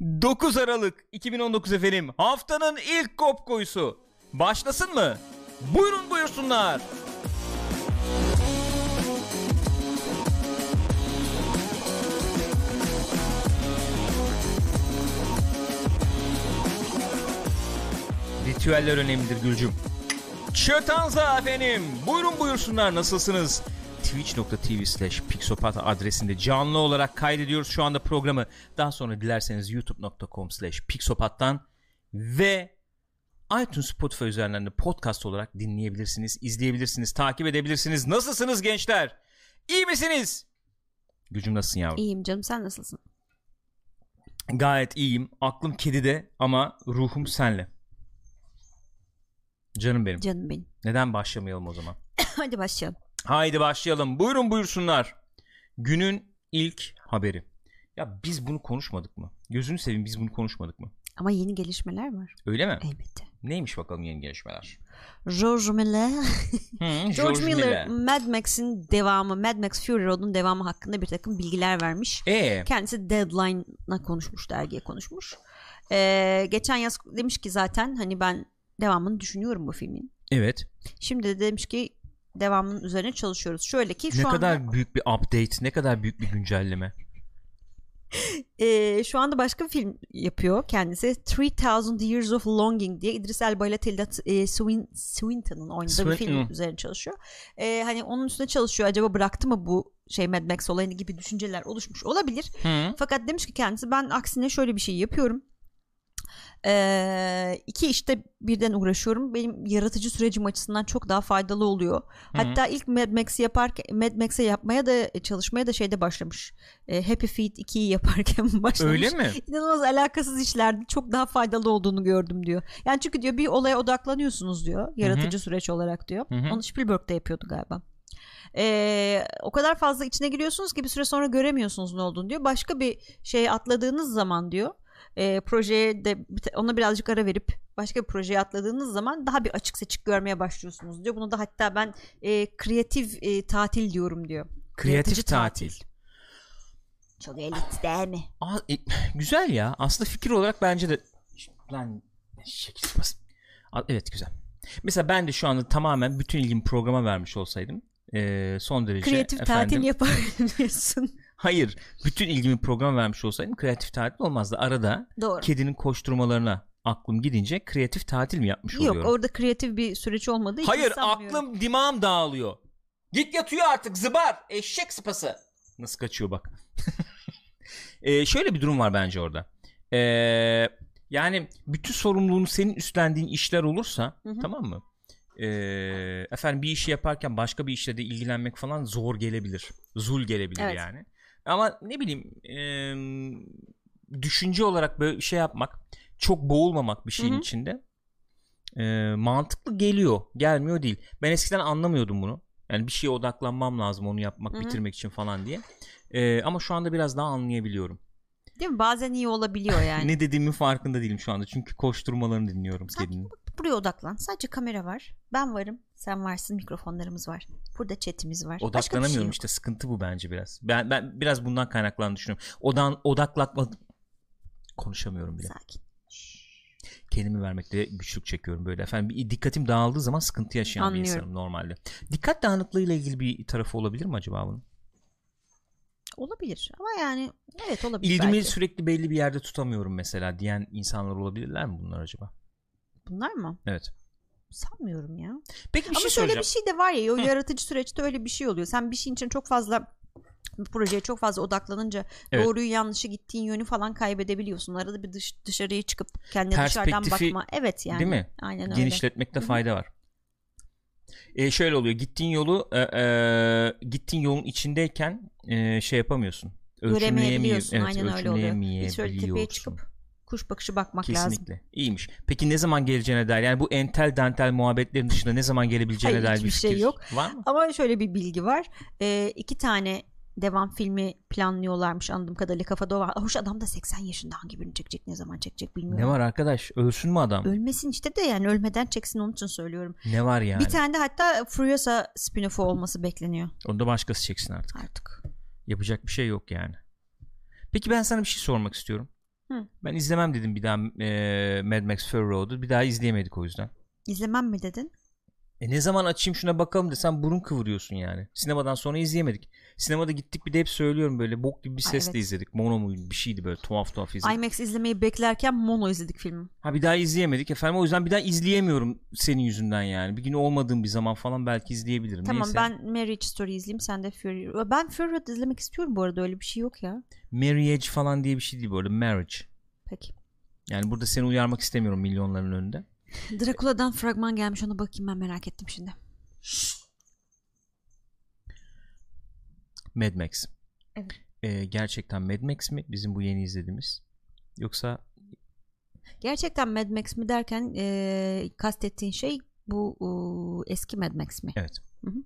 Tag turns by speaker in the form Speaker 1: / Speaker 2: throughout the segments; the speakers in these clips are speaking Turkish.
Speaker 1: 9 Aralık 2019 efendim. Haftanın ilk kop koyusu. Başlasın mı? Buyurun buyursunlar. Ritüeller önemlidir Gülcüm. Çötanza efendim. Buyurun buyursunlar nasılsınız? twitch.tv slash pixopat adresinde canlı olarak kaydediyoruz şu anda programı. Daha sonra dilerseniz youtube.com slash pixopattan ve iTunes Spotify üzerinden de podcast olarak dinleyebilirsiniz, izleyebilirsiniz, takip edebilirsiniz. Nasılsınız gençler? İyi misiniz? Gücüm nasılsın yavrum?
Speaker 2: İyiyim canım sen nasılsın?
Speaker 1: Gayet iyiyim. Aklım kedide ama ruhum senle. Canım benim.
Speaker 2: Canım benim.
Speaker 1: Neden başlamayalım o zaman?
Speaker 2: Hadi başlayalım.
Speaker 1: Haydi başlayalım. Buyurun buyursunlar. Günün ilk haberi. Ya biz bunu konuşmadık mı? Gözünü seveyim biz bunu konuşmadık mı?
Speaker 2: Ama yeni gelişmeler var.
Speaker 1: Öyle mi?
Speaker 2: Elbette.
Speaker 1: Neymiş bakalım yeni gelişmeler?
Speaker 2: George Miller,
Speaker 1: Hı,
Speaker 2: George Miller, Mad Max'in devamı, Mad Max Fury Road'un devamı hakkında bir takım bilgiler vermiş.
Speaker 1: Ee,
Speaker 2: Kendisi Deadline'a konuşmuş, dergiye konuşmuş. Ee, geçen yaz demiş ki zaten hani ben devamını düşünüyorum bu filmin.
Speaker 1: evet.
Speaker 2: Şimdi de demiş ki devamının üzerine çalışıyoruz. Şöyle ki şu
Speaker 1: ne
Speaker 2: anda
Speaker 1: kadar büyük bir update, ne kadar büyük bir güncelleme.
Speaker 2: e, şu anda başka bir film yapıyor kendisi. 3000 Years of Longing diye İdris Elba ile Tilda e, Swin, Swinton'un oynadığı bir film
Speaker 1: Swinton.
Speaker 2: üzerine çalışıyor. E, hani onun üstüne çalışıyor. Acaba bıraktı mı bu şey Mad Max olayını gibi düşünceler oluşmuş olabilir.
Speaker 1: Hı.
Speaker 2: Fakat demiş ki kendisi ben aksine şöyle bir şey yapıyorum. Ee, iki işte birden uğraşıyorum. Benim yaratıcı sürecim açısından çok daha faydalı oluyor. Hatta ilk Mad Max'i yaparken Mad Max'e yapmaya da çalışmaya da şeyde başlamış. Ee, Happy Feet 2'yi yaparken başlamış.
Speaker 1: Öyle mi?
Speaker 2: İnanılmaz alakasız işlerdi. Çok daha faydalı olduğunu gördüm diyor. Yani çünkü diyor bir olaya odaklanıyorsunuz diyor. Yaratıcı süreç olarak diyor.
Speaker 1: Hı hı.
Speaker 2: Onu Spielberg de yapıyordu galiba. Ee, o kadar fazla içine giriyorsunuz ki bir süre sonra göremiyorsunuz ne olduğunu diyor. Başka bir şey atladığınız zaman diyor e, projeye de ona birazcık ara verip başka bir projeye atladığınız zaman daha bir açık seçik görmeye başlıyorsunuz diyor. Bunu da hatta ben e, kreatif e, tatil diyorum diyor.
Speaker 1: Kreatif
Speaker 2: Yaratıcı
Speaker 1: tatil.
Speaker 2: Çok elit değil mi?
Speaker 1: Aa, e, güzel ya. Aslında fikir olarak bence de lan şekil Evet güzel. Mesela ben de şu anda tamamen bütün ilgimi programa vermiş olsaydım e, son derece
Speaker 2: Kreatif
Speaker 1: efendim,
Speaker 2: tatil yapabiliyorsun.
Speaker 1: Hayır. Bütün ilgimi programa vermiş olsaydım kreatif tatil olmazdı. Arada
Speaker 2: Doğru.
Speaker 1: kedinin koşturmalarına aklım gidince kreatif tatil mi yapmış
Speaker 2: Yok
Speaker 1: oluyorum?
Speaker 2: orada kreatif bir süreç olmadığı için
Speaker 1: Hayır aklım dimağım dağılıyor. Git yatıyor artık zıbar eşek sıpası. Nasıl kaçıyor bak. Ee, şöyle bir durum var bence orada. Ee, yani bütün sorumluluğunu senin üstlendiğin işler olursa
Speaker 2: Hı hı.
Speaker 1: tamam mı? Ee, efendim bir işi yaparken başka bir işle de ilgilenmek falan zor gelebilir. Zul gelebilir
Speaker 2: Evet.
Speaker 1: yani. Ama ne bileyim ee, düşünce olarak böyle şey yapmak çok boğulmamak bir şeyin
Speaker 2: Hı hı.
Speaker 1: içinde ee, mantıklı geliyor gelmiyor değil ben eskiden anlamıyordum bunu yani bir şeye odaklanmam lazım onu yapmak
Speaker 2: Hı hı.
Speaker 1: bitirmek için falan diye Ee, ama şu anda biraz daha anlayabiliyorum
Speaker 2: Değil mi? Bazen iyi olabiliyor yani.
Speaker 1: ne dediğimin farkında değilim şu anda çünkü koşturmalarını dinliyorum
Speaker 2: Sen
Speaker 1: kedinin
Speaker 2: Buraya odaklan. Sadece kamera var. Ben varım. Sen varsın. Mikrofonlarımız var. Burada chatimiz var. Bir şey
Speaker 1: odaklanamıyorum
Speaker 2: yok.
Speaker 1: işte sıkıntı bu bence biraz ben, ben biraz bundan kaynaklandığını düşünüyorum odan odaklatma konuşamıyorum bile
Speaker 2: Sakin.
Speaker 1: kendimi vermekte güçlük çekiyorum böyle efendim bir dikkatim dağıldığı zaman sıkıntı yaşayan bir
Speaker 2: Anlıyorum.
Speaker 1: insanım normalde dikkat dağınıklığıyla ilgili bir tarafı olabilir mi acaba bunun
Speaker 2: Olabilir. Ama yani evet olabilir
Speaker 1: İlgimi
Speaker 2: belki.
Speaker 1: sürekli belli bir yerde tutamıyorum mesela diyen insanlar olabilirler mi bunlar acaba?
Speaker 2: Bunlar mı?
Speaker 1: Evet.
Speaker 2: Sanmıyorum ya.
Speaker 1: Peki bir
Speaker 2: Ama
Speaker 1: şey
Speaker 2: şöyle
Speaker 1: soracağım.
Speaker 2: bir şey de var ya o
Speaker 1: Hı.
Speaker 2: yaratıcı süreçte öyle bir şey oluyor. Sen bir şeyin için çok fazla bir projeye çok fazla odaklanınca
Speaker 1: Evet.
Speaker 2: doğruyu yanlışı gittiğin yönü falan kaybedebiliyorsun. Arada bir dış, dışarıya çıkıp kendine dışarıdan bakma. Evet yani.
Speaker 1: Değil mi?
Speaker 2: Aynen öyle.
Speaker 1: Genişletmekte
Speaker 2: Hı hı.
Speaker 1: fayda var. E şöyle oluyor. Gittiğin yolu e, e, gittiğin yolun içindeyken e, şey yapamıyorsun.
Speaker 2: Göremeyebiliyorsun.
Speaker 1: Evet,
Speaker 2: Aynen öyle oluyor. Bir şöyle tepeye çıkıp kuş bakışı bakmak lazım.
Speaker 1: Kesinlikle. İyiymiş. Peki ne zaman geleceğine dair yani bu entel dantel muhabbetlerin dışında ne zaman gelebileceğine
Speaker 2: Hayır,
Speaker 1: dair bir
Speaker 2: hiçbir şey
Speaker 1: fikir
Speaker 2: yok.
Speaker 1: var mı?
Speaker 2: Ama şöyle bir bilgi var. Ee, iki tane devam filmi planlıyorlarmış anladığım kadarıyla kafada o var. Hoş adam da 80 yaşında hangi birini çekecek ne zaman çekecek bilmiyorum.
Speaker 1: Ne var arkadaş? Ölsün mü adam?
Speaker 2: Ölmesin işte de yani ölmeden çeksin onun için söylüyorum.
Speaker 1: ne var yani?
Speaker 2: Bir tane de hatta Furiosa spin-off'u olması bekleniyor
Speaker 1: Onu da başkası çeksin artık.
Speaker 2: artık.
Speaker 1: Yapacak bir şey yok yani. Peki ben sana bir şey sormak istiyorum.
Speaker 2: Hı.
Speaker 1: Ben izlemem dedim bir daha e, Mad Max Fury Road'u. Bir daha izleyemedik o yüzden.
Speaker 2: İzlemem mi dedin?
Speaker 1: E ne zaman açayım şuna bakalım desem burun kıvırıyorsun yani. Sinemadan sonra izleyemedik. Sinemada gittik bir de hep söylüyorum böyle bok gibi bir sesle
Speaker 2: evet.
Speaker 1: izledik. Mono muydu bir şeydi böyle tuhaf tuhaf izledik.
Speaker 2: IMAX izlemeyi beklerken Mono izledik filmi.
Speaker 1: Ha bir daha izleyemedik efendim. O yüzden bir daha izleyemiyorum senin yüzünden yani. Bir gün olmadığım bir zaman falan belki izleyebilirim.
Speaker 2: Tamam
Speaker 1: Neyse.
Speaker 2: ben Marriage Story izleyeyim sen de Fury. Ben Fury Road izlemek istiyorum bu arada öyle bir şey yok ya.
Speaker 1: Marriage falan diye bir şey değil bu arada. Marriage.
Speaker 2: Peki.
Speaker 1: Yani burada seni uyarmak istemiyorum milyonların önünde.
Speaker 2: Dracula'dan fragman gelmiş ona bakayım ben merak ettim şimdi.
Speaker 1: Mad Max.
Speaker 2: Evet.
Speaker 1: Ee, gerçekten Mad Max mi bizim bu yeni izlediğimiz? Yoksa
Speaker 2: Gerçekten Mad Max mi derken e, kastettiğin şey bu e, eski Mad Max mi?
Speaker 1: evet.
Speaker 2: Hı hı.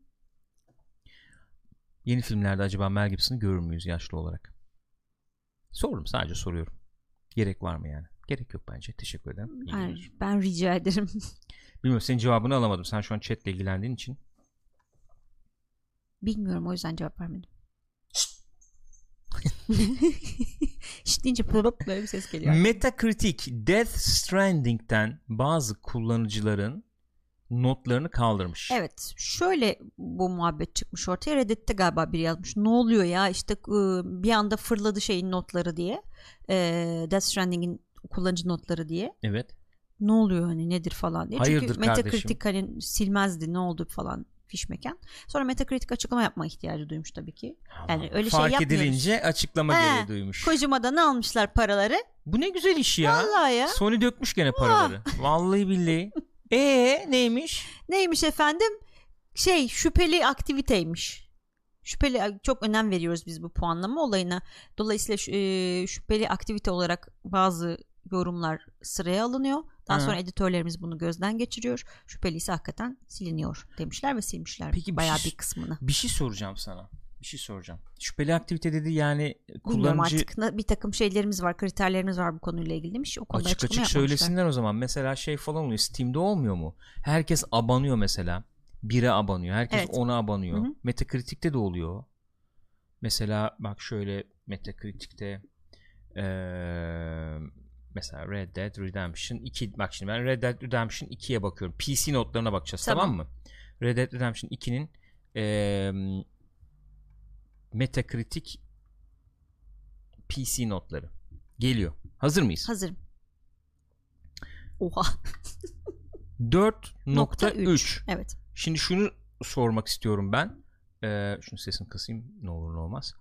Speaker 1: Yeni filmlerde acaba Mel Gibson'ı görür müyüz yaşlı olarak? Sordum sadece soruyorum. Gerek var mı yani? Gerek yok bence. Teşekkür ederim. İyi
Speaker 2: Ben,
Speaker 1: günler.
Speaker 2: ben rica ederim.
Speaker 1: Bilmiyorum senin cevabını alamadım. Sen şu an chatle ilgilendiğin için.
Speaker 2: Bilmiyorum o yüzden cevap vermedim. Şşt deyince pırıp böyle bir ses geliyor.
Speaker 1: Metacritic Death Stranding'den bazı kullanıcıların notlarını kaldırmış.
Speaker 2: Evet şöyle bu muhabbet çıkmış ortaya Reddit'te galiba biri yazmış ne oluyor ya işte e, bir anda fırladı şeyin notları diye Death Stranding'in kullanıcı notları diye
Speaker 1: Evet.
Speaker 2: ne oluyor hani nedir falan diye
Speaker 1: Hayırdır
Speaker 2: çünkü
Speaker 1: kardeşim?
Speaker 2: Metacritic hani silmezdi ne oldu falan fişmeken sonra Metacritic açıklama yapma ihtiyacı duymuş tabii ki Yani öyle şey
Speaker 1: Fark
Speaker 2: yapmıyoruz.
Speaker 1: edilince açıklama
Speaker 2: He,
Speaker 1: gereği duymuş.
Speaker 2: Kocaman'dan almışlar paraları
Speaker 1: Bu ne güzel iş ya.
Speaker 2: vallahi ya
Speaker 1: Sony dökmüş gene paraları. Vallahi billahi. Ee neymiş?
Speaker 2: neymiş efendim şey şüpheli aktiviteymiş şüpheli çok önem veriyoruz biz bu puanlama olayına dolayısıyla e, şüpheli aktivite olarak bazı yorumlar sıraya alınıyor daha
Speaker 1: Hı.
Speaker 2: sonra editörlerimiz bunu gözden geçiriyor şüpheli ise hakikaten siliniyor demişler ve silmişler
Speaker 1: Peki bir
Speaker 2: bayağı
Speaker 1: şey-
Speaker 2: bir kısmını
Speaker 1: Bir şey soracağım sana. Bir şey soracağım. Şüpheli aktivite dedi yani
Speaker 2: Bilmiyorum
Speaker 1: kullanıcı
Speaker 2: artık Na- bir takım şeylerimiz var kriterlerimiz var bu konuyla ilgili demiş o konuda
Speaker 1: açık açık söylesinler o zaman. Mesela şey falan oluyor. Steam'de olmuyor mu? Herkes abanıyor mesela. Bire abanıyor. Herkes
Speaker 2: Evet.
Speaker 1: ona abanıyor.
Speaker 2: Hı hı.
Speaker 1: Metacritic'te de oluyor. Mesela bak şöyle Metacritic'te eee mesela Red Dead Redemption 2 bak şimdi ben Red Dead Redemption 2'ye bakıyorum. PC notlarına bakacağız tamam,
Speaker 2: Tamam.
Speaker 1: mı? Red Dead Redemption 2'nin eee Metacritic PC notları geliyor. Hazır mıyız?
Speaker 2: hazırım oha
Speaker 1: 4.3
Speaker 2: evet
Speaker 1: Şimdi şunu sormak istiyorum ben. Ee, şunu sesini kısayım ne olur ne olmaz.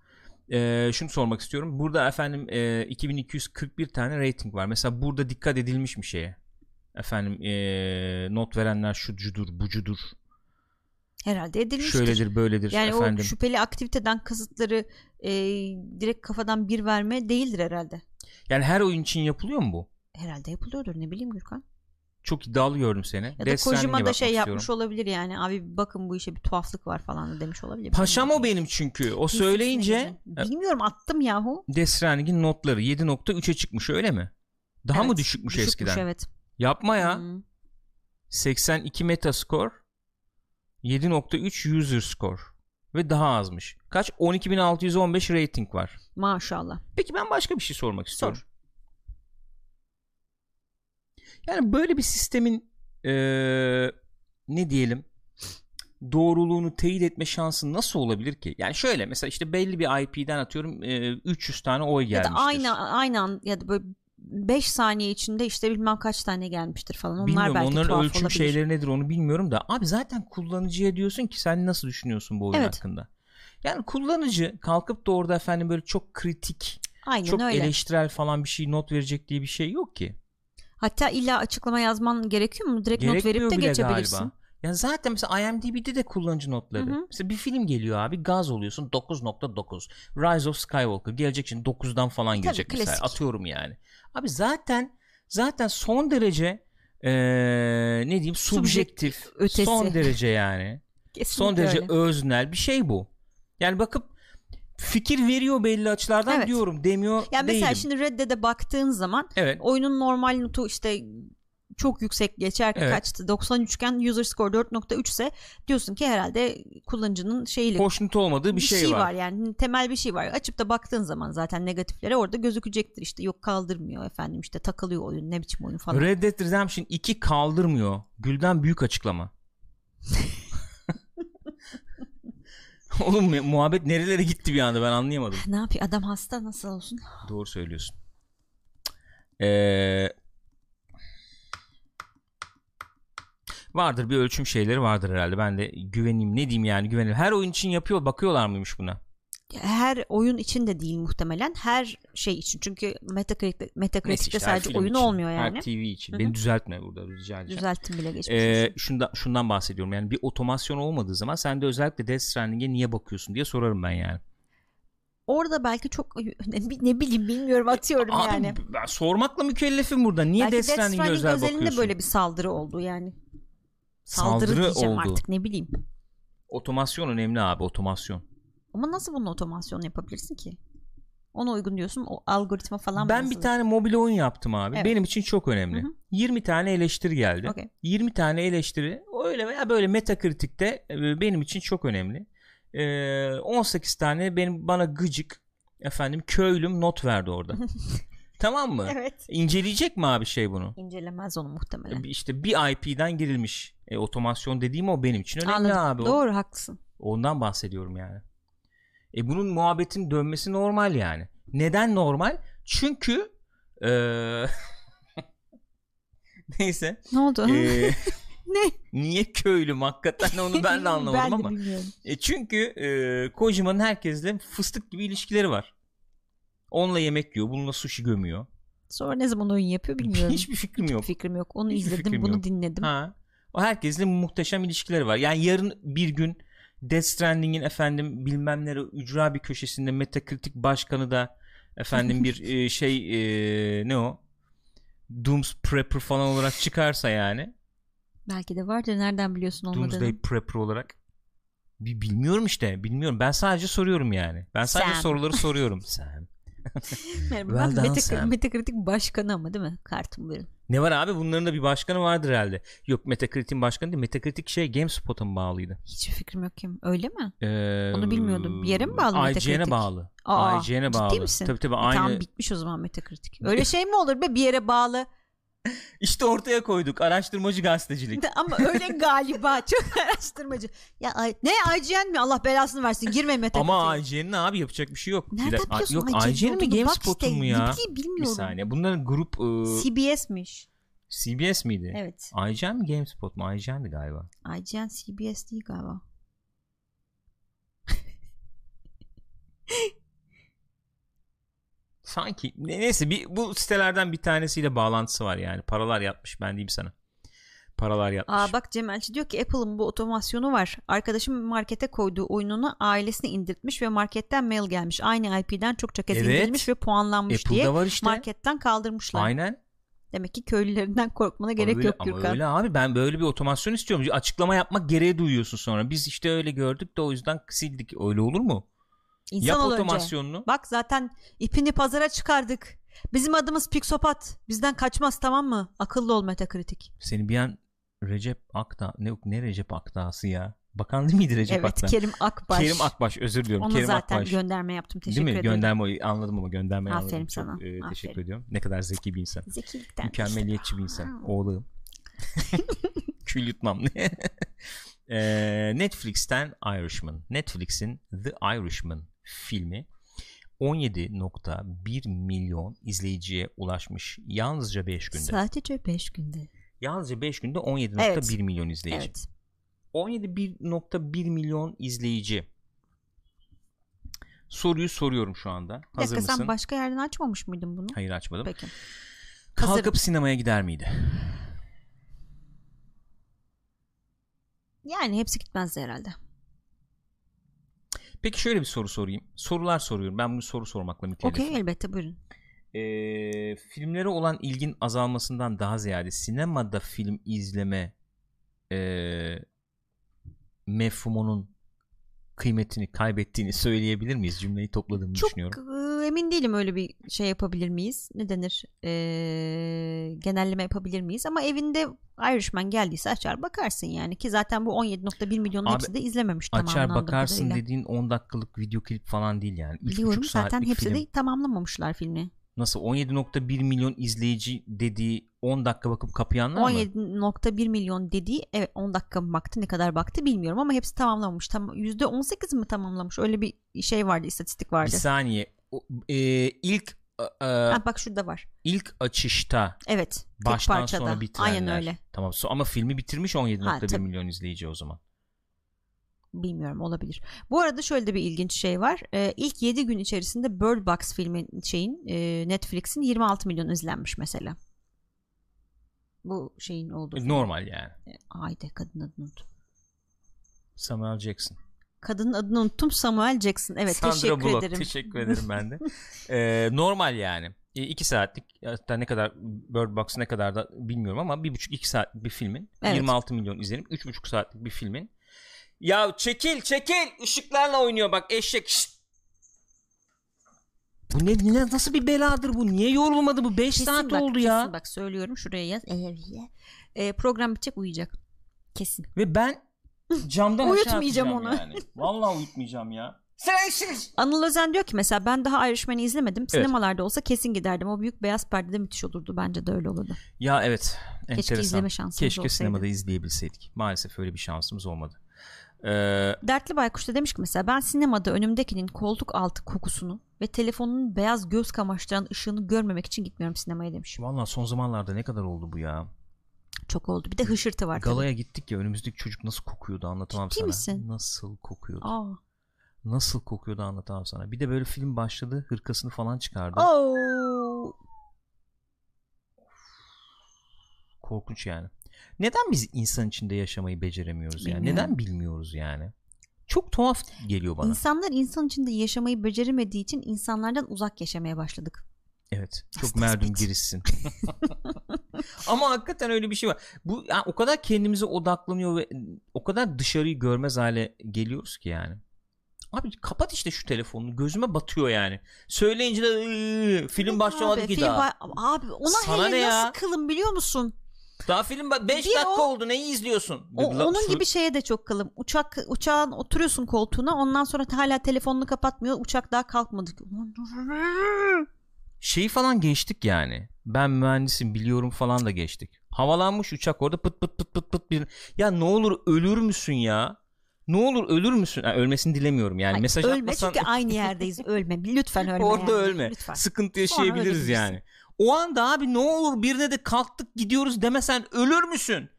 Speaker 1: Ee, şunu sormak istiyorum. Burada efendim e, 2241 tane rating var. Mesela burada dikkat edilmiş mi şeye? Efendim e, not verenler şucudur, bucudur,
Speaker 2: herhalde edilmiştir
Speaker 1: şöyledir, böyledir
Speaker 2: Yani
Speaker 1: efendim.
Speaker 2: o şüpheli aktiviteden kasıtları e, direkt kafadan bir verme değildir herhalde.
Speaker 1: Yani her oyun için yapılıyor mu bu?
Speaker 2: Herhalde yapılıyordur ne bileyim Gürkan.
Speaker 1: Çok iddialı gördüm seni.
Speaker 2: Ya da Kojima da şey
Speaker 1: istiyorum.
Speaker 2: yapmış olabilir yani. Abi bakın bu işe bir tuhaflık var falan da demiş olabilir.
Speaker 1: Paşam o benim çünkü. O
Speaker 2: Kesin
Speaker 1: söyleyince.
Speaker 2: Bilmiyorum attım yahu.
Speaker 1: Death Stranding'in notları 7.3'e çıkmış öyle mi? Daha mı
Speaker 2: Evet,
Speaker 1: düşükmüş,
Speaker 2: düşükmüş,
Speaker 1: eskiden?
Speaker 2: evet.
Speaker 1: Yapma ya.
Speaker 2: Hmm.
Speaker 1: 82 metascore 7.3 user score ve daha azmış. Kaç? 12.615 rating var.
Speaker 2: Maşallah.
Speaker 1: Peki ben başka bir şey sormak istiyorum.
Speaker 2: Sor.
Speaker 1: Yani böyle bir sistemin eee, ne diyelim doğruluğunu teyit etme şansı nasıl olabilir ki? Yani şöyle mesela işte belli bir IP'den atıyorum eee, 300 tane oy
Speaker 2: Ya
Speaker 1: gelmiştir.
Speaker 2: da aynı aynı ya da böyle 5 saniye içinde işte bilmem kaç tane gelmiştir falan. Onlar
Speaker 1: Bilmiyorum
Speaker 2: belki
Speaker 1: onların ölçüm
Speaker 2: olabilir.
Speaker 1: şeyleri nedir onu bilmiyorum da abi zaten kullanıcıya diyorsun ki sen nasıl düşünüyorsun bu oyun
Speaker 2: Evet.
Speaker 1: hakkında? Yani kullanıcı kalkıp da orada efendim böyle çok kritik
Speaker 2: Aynen
Speaker 1: çok
Speaker 2: öyle.
Speaker 1: eleştirel falan bir şey not verecek diye bir şey yok ki.
Speaker 2: Hatta illa açıklama yazman gerekiyor mu? Direkt not
Speaker 1: Gerekmiyor
Speaker 2: verip de geçebilirsin.
Speaker 1: galiba. Ya zaten mesela IMDb'de de kullanıcı notları.
Speaker 2: Hı hı.
Speaker 1: Mesela bir film geliyor abi gaz oluyorsun 9.9. Rise of Skywalker gelecek şimdi 9'dan falan gelecek mesela
Speaker 2: klasik.
Speaker 1: atıyorum yani. Abi zaten zaten son derece eee, ne diyeyim subjektif
Speaker 2: ötesi.
Speaker 1: son derece yani.
Speaker 2: Kesinlikle
Speaker 1: son derece
Speaker 2: öyle.
Speaker 1: öznel bir şey bu. Yani bakıp fikir veriyor belli açılardan
Speaker 2: Evet.
Speaker 1: diyorum demiyor
Speaker 2: Yani mesela
Speaker 1: değilim.
Speaker 2: şimdi Red Dead'e baktığın zaman
Speaker 1: Evet.
Speaker 2: oyunun normal notu işte çok yüksek geçer
Speaker 1: Evet.
Speaker 2: kaçtı 93 iken user score 4.3 ise diyorsun ki herhalde kullanıcının şeyiyle
Speaker 1: Hoşnut olmadığı bir, şey, var.
Speaker 2: yani temel bir şey var açıp da baktığın zaman zaten negatiflere orada gözükecektir işte yok kaldırmıyor efendim işte takılıyor oyun ne biçim oyun falan.
Speaker 1: Red Dead Redemption 2 kaldırmıyor. Gülden büyük açıklama. Oğlum mu- muhabbet nerelere gitti bir anda ben anlayamadım.
Speaker 2: ne yapıyor adam hasta nasıl olsun?
Speaker 1: Doğru söylüyorsun. Ee, vardır bir ölçüm şeyleri vardır herhalde. Ben de güveneyim ne diyeyim yani güvenim. Her oyun için yapıyor bakıyorlar mıymış buna?
Speaker 2: Her oyun için de değil muhtemelen her şey için çünkü Metacritic,
Speaker 1: Neyse
Speaker 2: Metacritic'te
Speaker 1: işte
Speaker 2: sadece oyun
Speaker 1: için,
Speaker 2: olmuyor yani.
Speaker 1: Her TV için.
Speaker 2: Hı hı.
Speaker 1: Beni düzeltme burada rica edeceğim.
Speaker 2: Düzelttim bile geçmiş.
Speaker 1: Ee, şundan, şundan bahsediyorum yani bir otomasyon olmadığı zaman sen de özellikle Death Stranding'e niye bakıyorsun diye sorarım ben yani.
Speaker 2: Orada belki çok ne, ne bileyim bilmiyorum atıyorum
Speaker 1: Abi
Speaker 2: yani.
Speaker 1: ben sormakla mükellefim burada. Niye
Speaker 2: belki
Speaker 1: Death Stranding'e özel
Speaker 2: özelinde
Speaker 1: bakıyorsun?
Speaker 2: böyle bir saldırı oldu yani. Saldırı,
Speaker 1: Saldırı
Speaker 2: diyeceğim
Speaker 1: oldu.
Speaker 2: artık ne bileyim.
Speaker 1: Otomasyon önemli abi otomasyon.
Speaker 2: Ama nasıl bunun otomasyon yapabilirsin ki? Ona uygun diyorsun o algoritma falan
Speaker 1: ben
Speaker 2: nasıl?
Speaker 1: bir tane mobil oyun yaptım abi.
Speaker 2: Evet.
Speaker 1: Benim için çok önemli.
Speaker 2: Hı hı.
Speaker 1: 20 tane eleştiri geldi.
Speaker 2: Okey.
Speaker 1: 20 tane eleştiri öyle veya böyle Metacritic'te e, benim için çok önemli. Ee, 18 tane benim bana gıcık efendim köylüm not verdi orada. tamam mı?
Speaker 2: Evet.
Speaker 1: İnceleyecek mi abi şey bunu?
Speaker 2: İncelemez onu muhtemelen.
Speaker 1: İşte bir IP'den girilmiş. E, otomasyon dediğim o benim için önemli
Speaker 2: Anladım.
Speaker 1: abi. o.
Speaker 2: Doğru haklısın.
Speaker 1: Ondan bahsediyorum yani. E bunun muhabbetin dönmesi normal yani. Neden normal? Çünkü eee, neyse.
Speaker 2: Ne oldu?
Speaker 1: Eee,
Speaker 2: ne?
Speaker 1: niye köylüm hakikaten onu ben de anlamadım
Speaker 2: ben de
Speaker 1: ama.
Speaker 2: bilmiyorum.
Speaker 1: E çünkü eee Kojima'nın herkesle fıstık gibi ilişkileri var. Onunla yemek yiyor, bununla sushi gömüyor.
Speaker 2: Sonra ne zaman oyun yapıyor bilmiyorum.
Speaker 1: Hiçbir fikrim yok.
Speaker 2: fikrim yok. Onu
Speaker 1: Hiçbir
Speaker 2: izledim, bunu
Speaker 1: yok.
Speaker 2: dinledim.
Speaker 1: Ha. O herkesle muhteşem ilişkileri var. Yani yarın bir gün Death Stranding'in efendim bilmem nere ücra bir köşesinde Metacritic başkanı da efendim bir e, şey e, ne o? Dooms Prepper falan olarak çıkarsa yani.
Speaker 2: Belki de vardır. Nereden biliyorsun olmadığını?
Speaker 1: Doomsday Prepper olarak. Bir bilmiyorum işte. Bilmiyorum. Ben sadece soruyorum yani. Ben sadece
Speaker 2: Sam.
Speaker 1: soruları soruyorum. Sam.
Speaker 2: Merhaba,
Speaker 1: Well
Speaker 2: Metac-
Speaker 1: Sam.
Speaker 2: Metacritic başkanı ama değil mi? Kartımların.
Speaker 1: Ne var abi? Bunların da bir başkanı vardır herhalde. Yok Metacritic'in başkanı değil. Metacritic şey GameSpot'a mı bağlıydı?
Speaker 2: Hiçbir fikrim yok kim. Öyle mi?
Speaker 1: Ee,
Speaker 2: Onu bilmiyordum. Bir yere mi bağlı Metacritic?
Speaker 1: IGN'e bağlı.
Speaker 2: Aa,
Speaker 1: IGN'e
Speaker 2: ciddi
Speaker 1: bağlı.
Speaker 2: misin?
Speaker 1: Tabii tabii
Speaker 2: E,
Speaker 1: aynı.
Speaker 2: Tamam bitmiş o zaman Metacritic. Öyle şey mi olur be bir yere bağlı?
Speaker 1: İşte ortaya koyduk. Araştırmacı gazetecilik.
Speaker 2: ama öyle galiba. Çok araştırmacı. Ya ne IGN mi? Allah belasını versin. Girme Metacritic'e.
Speaker 1: Ama IGN'in abi yapacak bir şey yok. Bir
Speaker 2: Nereden
Speaker 1: de-
Speaker 2: biliyorsun
Speaker 1: Yok IGN mi GameSpot'un mu ya?
Speaker 2: Ne bileyim
Speaker 1: Bir
Speaker 2: bilmiyorum.
Speaker 1: saniye. Bunların grup e,
Speaker 2: CBS'miş.
Speaker 1: CBS miydi?
Speaker 2: Evet.
Speaker 1: IGN mi GameSpot mu? IGN'di galiba.
Speaker 2: IGN CBS değil galiba.
Speaker 1: Sanki ne- neyse bir bu sitelerden bir tanesiyle bağlantısı var yani. Paralar yatmış ben diyeyim sana. Paralar yatmış.
Speaker 2: Aa bak Cemalci diyor ki Apple'ın bu otomasyonu var. Arkadaşım markete koyduğu oyununu ailesine indirtmiş ve marketten mail gelmiş. Aynı IP'den çokça kez
Speaker 1: Evet.
Speaker 2: indirilmiş ve puanlanmış diye
Speaker 1: Apple'da var işte.
Speaker 2: marketten kaldırmışlar.
Speaker 1: Aynen.
Speaker 2: Demek ki köylülerinden korkmana gerek
Speaker 1: öyle,
Speaker 2: yok
Speaker 1: ama
Speaker 2: Gürkan.
Speaker 1: öyle abi ben böyle bir otomasyon istiyorum. Açıklama yapmak gereği duyuyorsun sonra. Biz işte öyle gördük de o yüzden sildik. Öyle olur mu?
Speaker 2: İnsan
Speaker 1: Yap
Speaker 2: ol önce.
Speaker 1: otomasyonunu.
Speaker 2: Bak zaten ipini pazara çıkardık. Bizim adımız Pixopat. Bizden kaçmaz tamam mı? Akıllı ol Metacritic.
Speaker 1: Seni bir an Recep Akdağ ne ne Recep Akdağ'sı ya? Bakan değil miydi Recep
Speaker 2: evet
Speaker 1: Akdağ?
Speaker 2: Kerim Akbaş.
Speaker 1: Kerim Akbaş özür diliyorum.
Speaker 2: Ona
Speaker 1: Kerim
Speaker 2: zaten
Speaker 1: Akbaş.
Speaker 2: gönderme yaptım. Teşekkür
Speaker 1: Değil mi?
Speaker 2: ederim.
Speaker 1: Gönderme anladım ama gönderme
Speaker 2: Aferin
Speaker 1: anladım.
Speaker 2: sana.
Speaker 1: Çok, e, teşekkür
Speaker 2: Aferin.
Speaker 1: ediyorum. Ne kadar zeki bir insan.
Speaker 2: Zekilikten.
Speaker 1: Mükemmeliyetçi bir insan. Oğlum. Kül yutmam. Eee, Netflix'ten Irishman. Netflix'in The Irishman filmi 17.1 milyon izleyiciye ulaşmış. Yalnızca 5 günde.
Speaker 2: Sadece 5 günde.
Speaker 1: Yalnızca 5 günde 17.1
Speaker 2: Evet.
Speaker 1: milyon izleyici.
Speaker 2: Evet.
Speaker 1: 17.1 milyon izleyici. Soruyu soruyorum şu anda. Hazır
Speaker 2: dakika
Speaker 1: mısın?
Speaker 2: sen başka yerden açmamış mıydın bunu?
Speaker 1: Hayır açmadım.
Speaker 2: Peki.
Speaker 1: Kalkıp
Speaker 2: Hazırım.
Speaker 1: sinemaya gider miydi?
Speaker 2: Yani hepsi gitmezdi herhalde.
Speaker 1: Peki şöyle bir soru sorayım. Sorular soruyorum. Ben bunu soru sormakla mükellefim.
Speaker 2: Okey elbette buyurun.
Speaker 1: Ee, filmlere olan ilgin azalmasından daha ziyade sinemada film izleme ee, mefhumunun kıymetini kaybettiğini söyleyebilir miyiz? Cümleyi topladığımı
Speaker 2: Çok
Speaker 1: düşünüyorum.
Speaker 2: e, emin değilim öyle bir şey yapabilir miyiz? Ne denir? Ee, genelleme yapabilir miyiz? Ama evinde Irishman geldiyse açar bakarsın yani ki zaten bu 17.1 milyonun
Speaker 1: Abi,
Speaker 2: hepsi de izlememiş
Speaker 1: Açar bakarsın
Speaker 2: kadarıyla.
Speaker 1: dediğin 10 dakikalık video klip falan değil yani.
Speaker 2: Biliyorum zaten hepsi
Speaker 1: film.
Speaker 2: de tamamlamamışlar filmi.
Speaker 1: Nasıl 17.1 milyon izleyici dediği 10 dakika bakıp kapayanlar mı?
Speaker 2: 17.1 milyon dediği evet 10 dakika mı baktı ne kadar baktı bilmiyorum ama hepsi tamamlamamış. Tam %18 mi tamamlamış? Öyle bir şey vardı istatistik
Speaker 1: Bir
Speaker 2: vardı.
Speaker 1: saniye. O, e, ilk e,
Speaker 2: Ha, bak şurada var.
Speaker 1: ilk açışta
Speaker 2: Evet.
Speaker 1: Baştan
Speaker 2: parçada.
Speaker 1: sona bitirenler.
Speaker 2: Aynen öyle.
Speaker 1: Tamam. So- ama filmi bitirmiş 17.1
Speaker 2: Ha, tabii.
Speaker 1: milyon izleyici o zaman.
Speaker 2: Bilmiyorum olabilir. Bu arada şöyle de bir ilginç şey var. Ee, ilk 7 gün içerisinde Bird Box filmin şeyin e, Netflix'in 26 milyon izlenmiş mesela. Bu şeyin olduğu. film.
Speaker 1: Normal yani.
Speaker 2: Haydi kadın adını unuttum.
Speaker 1: Samuel Jackson.
Speaker 2: Kadının adını unuttum Samuel Jackson. Evet
Speaker 1: Sandra
Speaker 2: teşekkür
Speaker 1: Bullock.
Speaker 2: ederim.
Speaker 1: Teşekkür ederim ben de. Ee, normal yani. 2 saatlik hatta ne kadar Bird Box ne kadar da bilmiyorum ama bir buçuk iki saatlik bir filmin
Speaker 2: Evet.
Speaker 1: 26 milyon izlenip üç buçuk saatlik bir filmin ya çekil çekil ışıklarla oynuyor bak eşek Şşt! bu ne, ne nasıl bir beladır bu niye yorulmadı bu 5
Speaker 2: Kesin
Speaker 1: saat
Speaker 2: bak,
Speaker 1: oldu ya
Speaker 2: Kesin bak söylüyorum şuraya yaz. Ee, program bitecek uyuyacak. Kesin.
Speaker 1: ve ben camdan aşağı
Speaker 2: Uyutmayacağım
Speaker 1: atacağım
Speaker 2: onu.
Speaker 1: yani. vallahi uyutmayacağım ya sensiz
Speaker 2: Anıl Özen diyor ki mesela ben daha Irishman'i izlemedim. Sinemalarda olsa kesin giderdim. O büyük beyaz perdede müthiş olurdu. Bence de öyle olurdu.
Speaker 1: ya evet
Speaker 2: Keşke
Speaker 1: enteresan.
Speaker 2: izleme şansımız
Speaker 1: keşke
Speaker 2: olsaydı.
Speaker 1: sinemada izleyebilseydik maalesef öyle bir şansımız olmadı ee,
Speaker 2: Dertli Baykuş da demiş ki mesela ben sinemada önümdekinin koltuk altı kokusunu ve telefonun beyaz göz kamaştıran ışığını görmemek için gitmiyorum sinemaya demiş.
Speaker 1: Valla son zamanlarda ne kadar oldu bu ya?
Speaker 2: Çok oldu. Bir de hışırtı var. tabii.
Speaker 1: Galaya gittik ya önümüzdeki çocuk nasıl kokuyordu anlatamam
Speaker 2: Ciddi
Speaker 1: sana.
Speaker 2: misin?
Speaker 1: Nasıl kokuyordu?
Speaker 2: Aa.
Speaker 1: Nasıl kokuyordu anlatamam sana. Bir de böyle film başladı hırkasını falan çıkardı.
Speaker 2: Oo.
Speaker 1: Korkunç yani. Neden biz insan içinde yaşamayı beceremiyoruz yani?
Speaker 2: Bilmiyorum.
Speaker 1: Neden bilmiyoruz yani? Çok tuhaf geliyor bana.
Speaker 2: İnsanlar insan içinde yaşamayı beceremediği için insanlardan uzak yaşamaya başladık.
Speaker 1: Evet. Çok
Speaker 2: Tespit.
Speaker 1: merdum girişsin. Ama hakikaten öyle bir şey var. Bu yani o kadar kendimize odaklanıyor ve o kadar dışarıyı görmez hale geliyoruz ki yani. Abi kapat işte şu telefonunu. Gözüme batıyor yani. Söyleyince de "Iıı, film başlamadı
Speaker 2: abi,
Speaker 1: ki
Speaker 2: film
Speaker 1: daha.
Speaker 2: ba- abi ona
Speaker 1: Sana
Speaker 2: hele
Speaker 1: ne ya?
Speaker 2: nasıl kılım biliyor musun?
Speaker 1: Daha film 5
Speaker 2: Bir
Speaker 1: dakika
Speaker 2: o-
Speaker 1: oldu. Neyi izliyorsun?
Speaker 2: O,
Speaker 1: La-
Speaker 2: onun gibi şeye de çok kılım. Uçak uçağın oturuyorsun koltuğuna ondan sonra hala telefonunu kapatmıyor. Uçak daha kalkmadı.
Speaker 1: Şeyi falan geçtik yani. Ben mühendisim biliyorum falan da geçtik. Havalanmış uçak orada pıt pıt pıt pıt pıt bir ya ne olur ölür müsün ya? Ne olur ölür müsün? Ha, ölmesini dilemiyorum yani.
Speaker 2: Ay,
Speaker 1: Mesaj
Speaker 2: ölme
Speaker 1: atmasan
Speaker 2: çünkü aynı yerdeyiz. Ölme. Lütfen ölme.
Speaker 1: orada
Speaker 2: yani.
Speaker 1: ölme.
Speaker 2: Lütfen.
Speaker 1: Sıkıntı yaşayabiliriz yani. O anda abi ne olur birine de kalktık gidiyoruz demesen ölür müsün?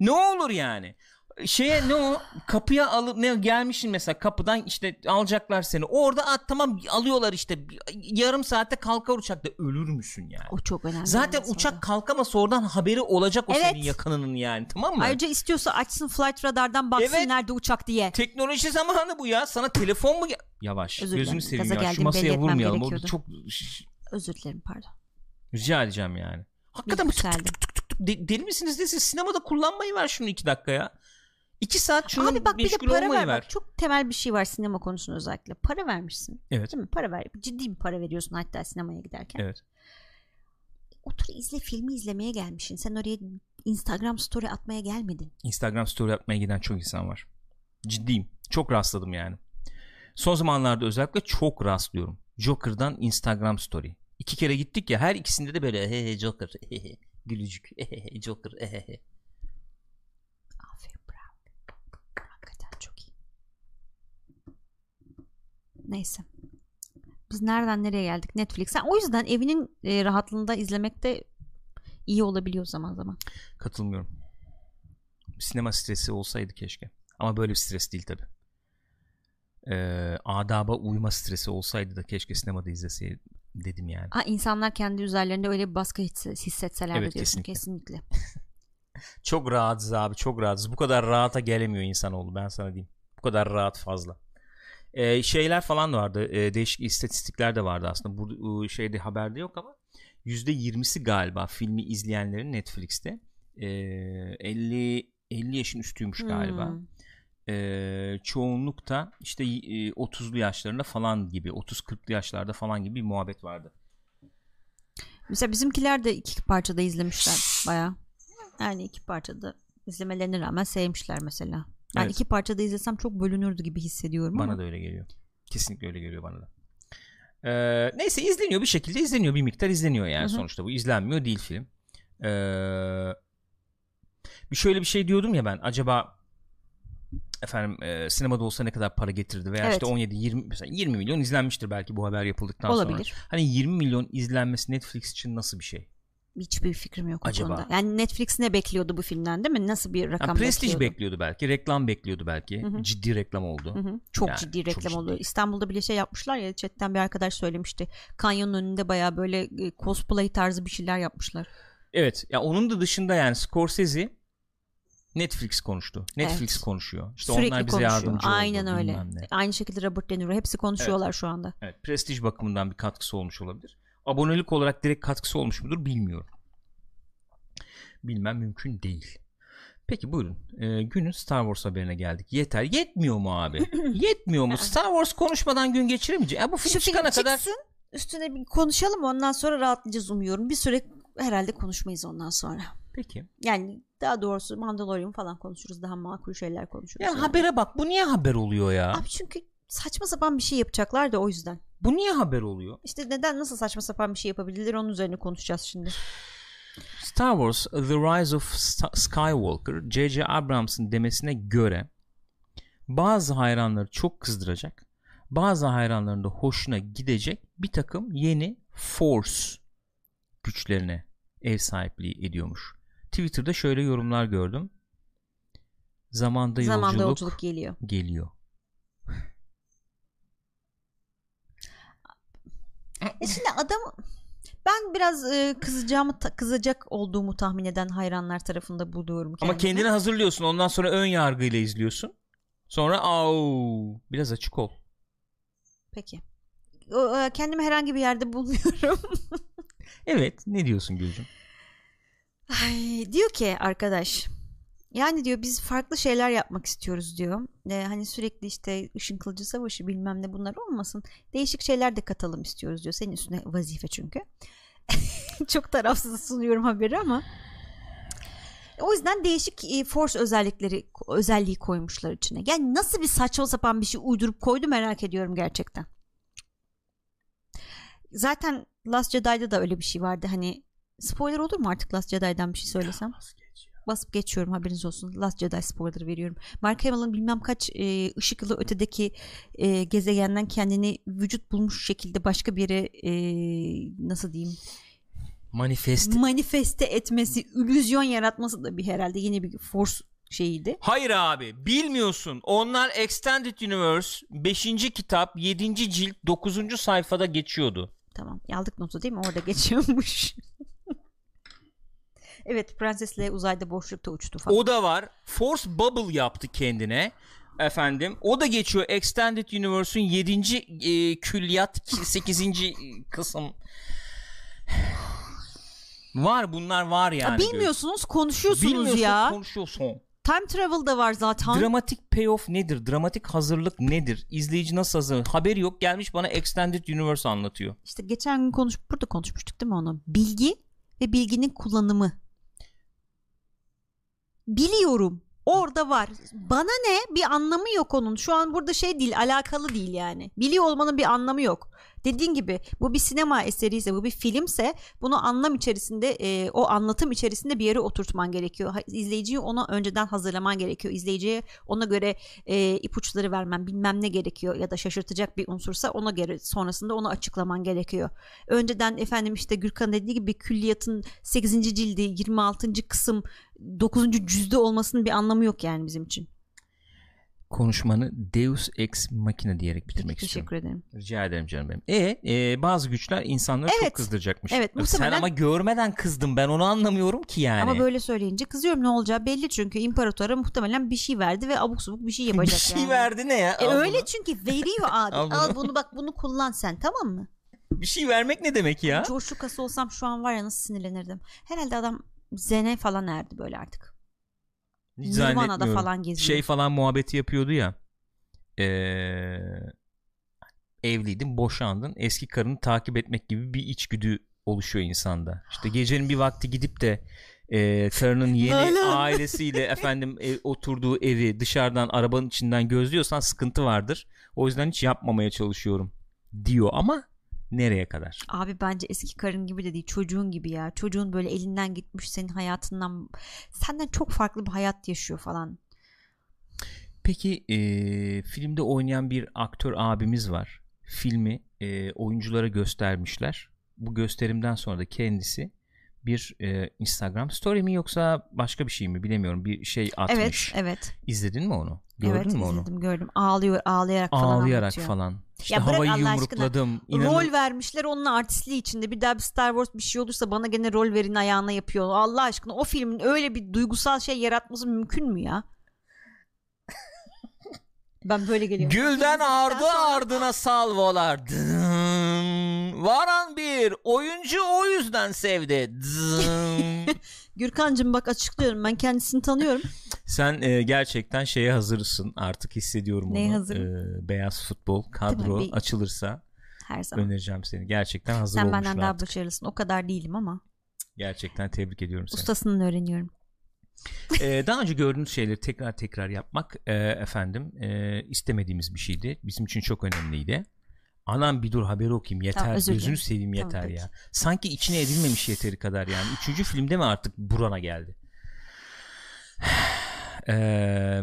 Speaker 1: Ne olur yani? Şeye ne o kapıya alıp ne gelmişsin mesela kapıdan işte alacaklar seni. Orada at tamam alıyorlar işte yarım saatte kalkar uçakta ölür müsün yani?
Speaker 2: O çok önemli.
Speaker 1: Zaten uçak kalkamasa oradan haberi olacak o
Speaker 2: Evet.
Speaker 1: senin yakınının yani tamam mı?
Speaker 2: Ayrıca istiyorsa açsın flight radardan baksın
Speaker 1: Evet.
Speaker 2: nerede uçak diye.
Speaker 1: Teknoloji zamanı bu ya. Sana telefon mu Yavaş.
Speaker 2: Özür
Speaker 1: Gözünü seveyim
Speaker 2: Gaza
Speaker 1: ya. Şu
Speaker 2: geldiğimi
Speaker 1: masaya vurmayalım. Çok
Speaker 2: Özür dilerim pardon.
Speaker 1: Rica edeceğim yani. Hakikaten bu tık tık tık tık tık tık. De- deli misiniz de siz sinemada kullanmayı ver şunu iki dakika ya. İki saat şunu
Speaker 2: Abi bak bir de para ver.
Speaker 1: ver.
Speaker 2: Bak, çok temel bir şey var sinema konusunda özellikle. Para vermişsin.
Speaker 1: Evet.
Speaker 2: Değil mi? Para ver. Ciddi bir para veriyorsun hatta sinemaya giderken.
Speaker 1: Evet.
Speaker 2: Otur izle filmi izlemeye gelmişsin. Sen oraya Instagram story atmaya gelmedin.
Speaker 1: Instagram story atmaya giden çok insan var. Ciddiyim. Çok rastladım yani. Son zamanlarda özellikle çok rastlıyorum. Joker'dan Instagram story. İki kere gittik ya her ikisinde de böyle he he Joker he he gülücük he he Joker he he.
Speaker 2: Aferin bravo. Hakikaten çok iyi. Neyse. Biz nereden nereye geldik? Netflix'e. O yüzden evinin e, rahatlığında izlemek de iyi olabiliyor zaman zaman.
Speaker 1: Katılmıyorum. Sinema stresi olsaydı keşke. Ama böyle bir stres değil tabi. Ee, adaba uyma stresi olsaydı da keşke sinemada izleseydim dedim yani.
Speaker 2: Ha, insanlar kendi üzerlerinde öyle bir baskı hisse- hissetseler
Speaker 1: Evet,
Speaker 2: diyorsun
Speaker 1: kesinlikle.
Speaker 2: kesinlikle.
Speaker 1: Çok rahatız abi çok rahatız. Bu kadar rahata gelemiyor insanoğlu ben sana diyeyim. Bu kadar rahat fazla. Ee, şeyler falan vardı. Ee, değişik istatistikler de vardı aslında. Bu şeyde haberde yok ama %20'si galiba filmi izleyenlerin Netflix'te ee, 50 50 yaşın üstüymüş galiba.
Speaker 2: Hmm.
Speaker 1: E, çoğunlukta işte e, 30'lu yaşlarında falan gibi 30-40'lı yaşlarda falan gibi bir muhabbet vardı.
Speaker 2: Mesela bizimkiler de iki parçada izlemişler baya. Yani iki parçada izlemelerine rağmen sevmişler mesela. Yani
Speaker 1: Evet.
Speaker 2: iki parçada izlesem çok bölünürdü gibi hissediyorum
Speaker 1: Bana
Speaker 2: ama.
Speaker 1: da öyle geliyor. Kesinlikle öyle geliyor bana da. Ee, neyse izleniyor bir şekilde izleniyor bir miktar izleniyor yani
Speaker 2: Hı hı.
Speaker 1: sonuçta bu izlenmiyor değil film. Ee, bir şöyle bir şey diyordum ya ben acaba efendim e, sinemada olsa ne kadar para getirdi veya
Speaker 2: Evet.
Speaker 1: işte 17 20 mesela 20 milyon izlenmiştir belki bu haber yapıldıktan sonra.
Speaker 2: Olabilir.
Speaker 1: Hani 20 milyon izlenmesi Netflix için nasıl bir şey?
Speaker 2: Hiçbir fikrim yok
Speaker 1: Acaba?
Speaker 2: konuda. Yani Netflix ne bekliyordu bu filmden değil mi? Nasıl bir rakam
Speaker 1: Yani prestij
Speaker 2: bekliyordu?
Speaker 1: bekliyordu belki, reklam bekliyordu belki.
Speaker 2: Hı hı.
Speaker 1: Ciddi reklam oldu.
Speaker 2: Hı hı. Çok
Speaker 1: Yani
Speaker 2: ciddi
Speaker 1: çok
Speaker 2: reklam
Speaker 1: ciddi.
Speaker 2: oldu. İstanbul'da bile şey yapmışlar ya chatten bir arkadaş söylemişti. Kanyonun önünde baya böyle e, cosplay tarzı bir şeyler yapmışlar.
Speaker 1: Evet. Ya onun da dışında yani Scorsese Netflix konuştu. Netflix
Speaker 2: Evet.
Speaker 1: konuşuyor. İşte
Speaker 2: Sürekli
Speaker 1: onlar bize
Speaker 2: konuşuyor.
Speaker 1: yardımcı oldu.
Speaker 2: Aynen öyle.
Speaker 1: ne.
Speaker 2: Aynı şekilde Robert De Niro hepsi konuşuyorlar şu anda.
Speaker 1: Evet, prestij bakımından bir katkısı olmuş olabilir. Abonelik olarak direkt katkısı olmuş mudur bilmiyorum. Bilmem mümkün değil. Peki buyurun. Ee, günün Star Wars haberine geldik. Yeter. Yetmiyor mu abi? Yetmiyor mu? Star Wars konuşmadan gün geçiremeyeceğiz. Ya bu film
Speaker 2: Şu film
Speaker 1: çıkana
Speaker 2: çıksın
Speaker 1: kadar
Speaker 2: üstüne bir konuşalım ondan sonra rahatlayacağız umuyorum. Bir süre herhalde konuşmayız ondan sonra.
Speaker 1: Peki.
Speaker 2: Yani daha doğrusu Mandalorian falan konuşuruz. Daha makul şeyler konuşuruz.
Speaker 1: Ya
Speaker 2: yani.
Speaker 1: habere bak. Bu niye haber oluyor ya?
Speaker 2: Abi çünkü saçma sapan bir şey yapacaklar da o yüzden.
Speaker 1: Bu niye haber oluyor?
Speaker 2: İşte neden nasıl saçma sapan bir şey yapabilirler onun üzerine konuşacağız şimdi.
Speaker 1: Star Wars The Rise of Skywalker J.J. Abrams'ın demesine göre bazı hayranları çok kızdıracak bazı hayranların da hoşuna gidecek bir takım yeni Force güçlerine ev sahipliği ediyormuş. Twitter'da şöyle yorumlar gördüm. Zamanda yolculuk,
Speaker 2: Zamanda yolculuk geliyor.
Speaker 1: geliyor.
Speaker 2: E şimdi adamı ben biraz e, kızacağımı ta- kızacak olduğumu tahmin eden hayranlar tarafında buluyorum
Speaker 1: Ama
Speaker 2: kendimi.
Speaker 1: kendini hazırlıyorsun ondan sonra ön yargıyla izliyorsun. Sonra au biraz açık ol.
Speaker 2: Peki. O, e, kendimi herhangi bir yerde bulmuyorum.
Speaker 1: Evet ne diyorsun Gülcüm?
Speaker 2: Ay, diyor ki arkadaş yani diyor biz farklı şeyler yapmak istiyoruz diyor. E, hani sürekli işte ışın kılıcı savaşı bilmem ne bunlar olmasın. Değişik şeyler de katalım istiyoruz diyor. Senin üstüne vazife çünkü. Çok tarafsız sunuyorum haberi ama. O yüzden değişik e, force özellikleri özelliği koymuşlar içine. Yani nasıl bir saçma sapan bir şey uydurup koydu merak ediyorum gerçekten. Zaten Last Jedi'da da öyle bir şey vardı. Hani spoiler olur mu artık Last Jedi'dan bir şey söylesem? Basıp geçiyorum haberiniz olsun. Last Jedi spoiler veriyorum. Mark Hamill'ın bilmem kaç e, ışık yılı ötedeki e, gezegenden kendini vücut bulmuş şekilde başka bir yere e, nasıl diyeyim
Speaker 1: Manifest.
Speaker 2: manifeste etmesi, illüzyon yaratması da bir herhalde yeni bir force şeyiydi.
Speaker 1: Hayır abi bilmiyorsun. Onlar Extended Universe 5. kitap 7. cilt 9. sayfada geçiyordu.
Speaker 2: Tamam. Aldık notu değil mi? Orada geçiyormuş. evet Prenses Leia uzayda boşlukta uçtu falan.
Speaker 1: O da var. Force Bubble yaptı kendine. Efendim o da geçiyor Extended Universe'ün 7. E, külliyat 8. kısım. Var bunlar var yani.
Speaker 2: Ya bilmiyorsunuz konuşuyorsunuz
Speaker 1: Bilmiyorsun
Speaker 2: ya.
Speaker 1: konuşuyorsun.
Speaker 2: Time travel da var zaten.
Speaker 1: Dramatik payoff nedir? Dramatik hazırlık nedir? İzleyici nasıl hazır? Haberi yok gelmiş bana Extended Universe anlatıyor.
Speaker 2: İşte geçen gün konuş burada konuşmuştuk değil mi onu? Bilgi ve bilginin kullanımı. Biliyorum. Orada var. Bana ne? Bir anlamı yok onun. Şu an burada şey değil, alakalı değil yani. Biliyor olmanın bir anlamı yok. Dediğin gibi bu bir sinema eseri ise, bu bir filmse bunu anlam içerisinde, e, o anlatım içerisinde bir yere oturtman gerekiyor. İzleyiciyi ona önceden hazırlaman gerekiyor. İzleyiciye ona göre e, ipuçları vermen, bilmem ne gerekiyor ya da şaşırtacak bir unsursa ona göre sonrasında onu açıklaman gerekiyor. Önceden efendim işte Gürkan dediği gibi külliyatın 8. cildi 26. kısım 9. cüzde olmasının bir anlamı yok yani bizim için.
Speaker 1: Konuşmanı Deus Ex Machina diyerek bitirmek istiyorum.
Speaker 2: Teşekkür ederim.
Speaker 1: Rica ederim canım benim. E, e, bazı güçler insanları çok
Speaker 2: Evet.
Speaker 1: kızdıracakmış.
Speaker 2: Evet,
Speaker 1: Sen
Speaker 2: muhtemelen-
Speaker 1: ama görmeden kızdım ben onu anlamıyorum ki yani.
Speaker 2: Ama böyle söyleyince kızıyorum ne olacağı belli çünkü imparatora muhtemelen bir şey verdi ve abuk subuk bir şey yapacak
Speaker 1: bir şey
Speaker 2: yani.
Speaker 1: verdi ne ya?
Speaker 2: E
Speaker 1: Al
Speaker 2: öyle
Speaker 1: bunu.
Speaker 2: çünkü veriyor abi.
Speaker 1: Al bunu.
Speaker 2: Al bunu bak bunu kullan sen tamam mı?
Speaker 1: Bir şey vermek ne demek ya?
Speaker 2: Lucas olsam şu an var ya nasıl sinirlenirdim. Herhalde adam zene falan erdi böyle artık. Nirvana'da falan geziyor.
Speaker 1: Şey falan muhabbeti yapıyordu ya. Ee, evliydin, boşandın. Eski karını takip etmek gibi bir içgüdü oluşuyor insanda. İşte gecenin bir vakti gidip de e, karının yeni ailesiyle efendim e, oturduğu evi dışarıdan arabanın içinden gözlüyorsan sıkıntı vardır. O yüzden hiç yapmamaya çalışıyorum diyor ama nereye kadar?
Speaker 2: Abi bence eski karın gibi de değil çocuğun gibi ya. Çocuğun böyle elinden gitmiş senin hayatından senden çok farklı bir hayat yaşıyor falan.
Speaker 1: Peki e, filmde oynayan bir aktör abimiz var. Filmi e, oyunculara göstermişler. Bu gösterimden sonra da kendisi bir e, Instagram story mi yoksa başka bir şey mi bilemiyorum bir şey atmış.
Speaker 2: Evet, evet.
Speaker 1: İzledin mi onu? Gördün
Speaker 2: evet,
Speaker 1: mü onu?
Speaker 2: izledim, gördüm. Ağlıyor, ağlayarak falan
Speaker 1: Ağlayarak
Speaker 2: anlatıyor.
Speaker 1: falan. İşte
Speaker 2: Ya
Speaker 1: havayı
Speaker 2: Allah aşkına.
Speaker 1: yumrukladım. İnanın-
Speaker 2: Rol vermişler onun artistliği içinde. Bir daha bir Star Wars bir şey olursa bana gene rol verin ayağına yapıyor. Allah aşkına o filmin öyle bir duygusal şey yaratması mümkün mü ya? ben böyle geliyorum.
Speaker 1: Gülden ardı ardına salvolar. Dın. Varan bir oyuncu o yüzden sevdi.
Speaker 2: Gürkancığım bak açıklıyorum ben kendisini tanıyorum.
Speaker 1: Sen e, gerçekten şeye hazırsın artık hissediyorum
Speaker 2: Neye
Speaker 1: onu.
Speaker 2: hazırım?
Speaker 1: E, beyaz futbol kadro
Speaker 2: Bir-
Speaker 1: açılırsa
Speaker 2: Her zaman.
Speaker 1: önereceğim seni. Gerçekten hazır
Speaker 2: Sen benden daha
Speaker 1: artık.
Speaker 2: başarılısın. O kadar değilim ama
Speaker 1: Gerçekten tebrik ediyorum seni.
Speaker 2: ustasından öğreniyorum.
Speaker 1: E, daha önce gördüğünüz şeyleri tekrar tekrar yapmak e, efendim e, istemediğimiz bir şeydi. Bizim için çok önemliydi. Anam bir dur haberi okuyayım yeter
Speaker 2: Tamam,
Speaker 1: gözünü seveyim
Speaker 2: Tamam,
Speaker 1: yeter
Speaker 2: peki.
Speaker 1: ya. Sanki içine edilmemiş yeteri kadar yani. Üçüncü filmde mi artık burana geldi? Eee,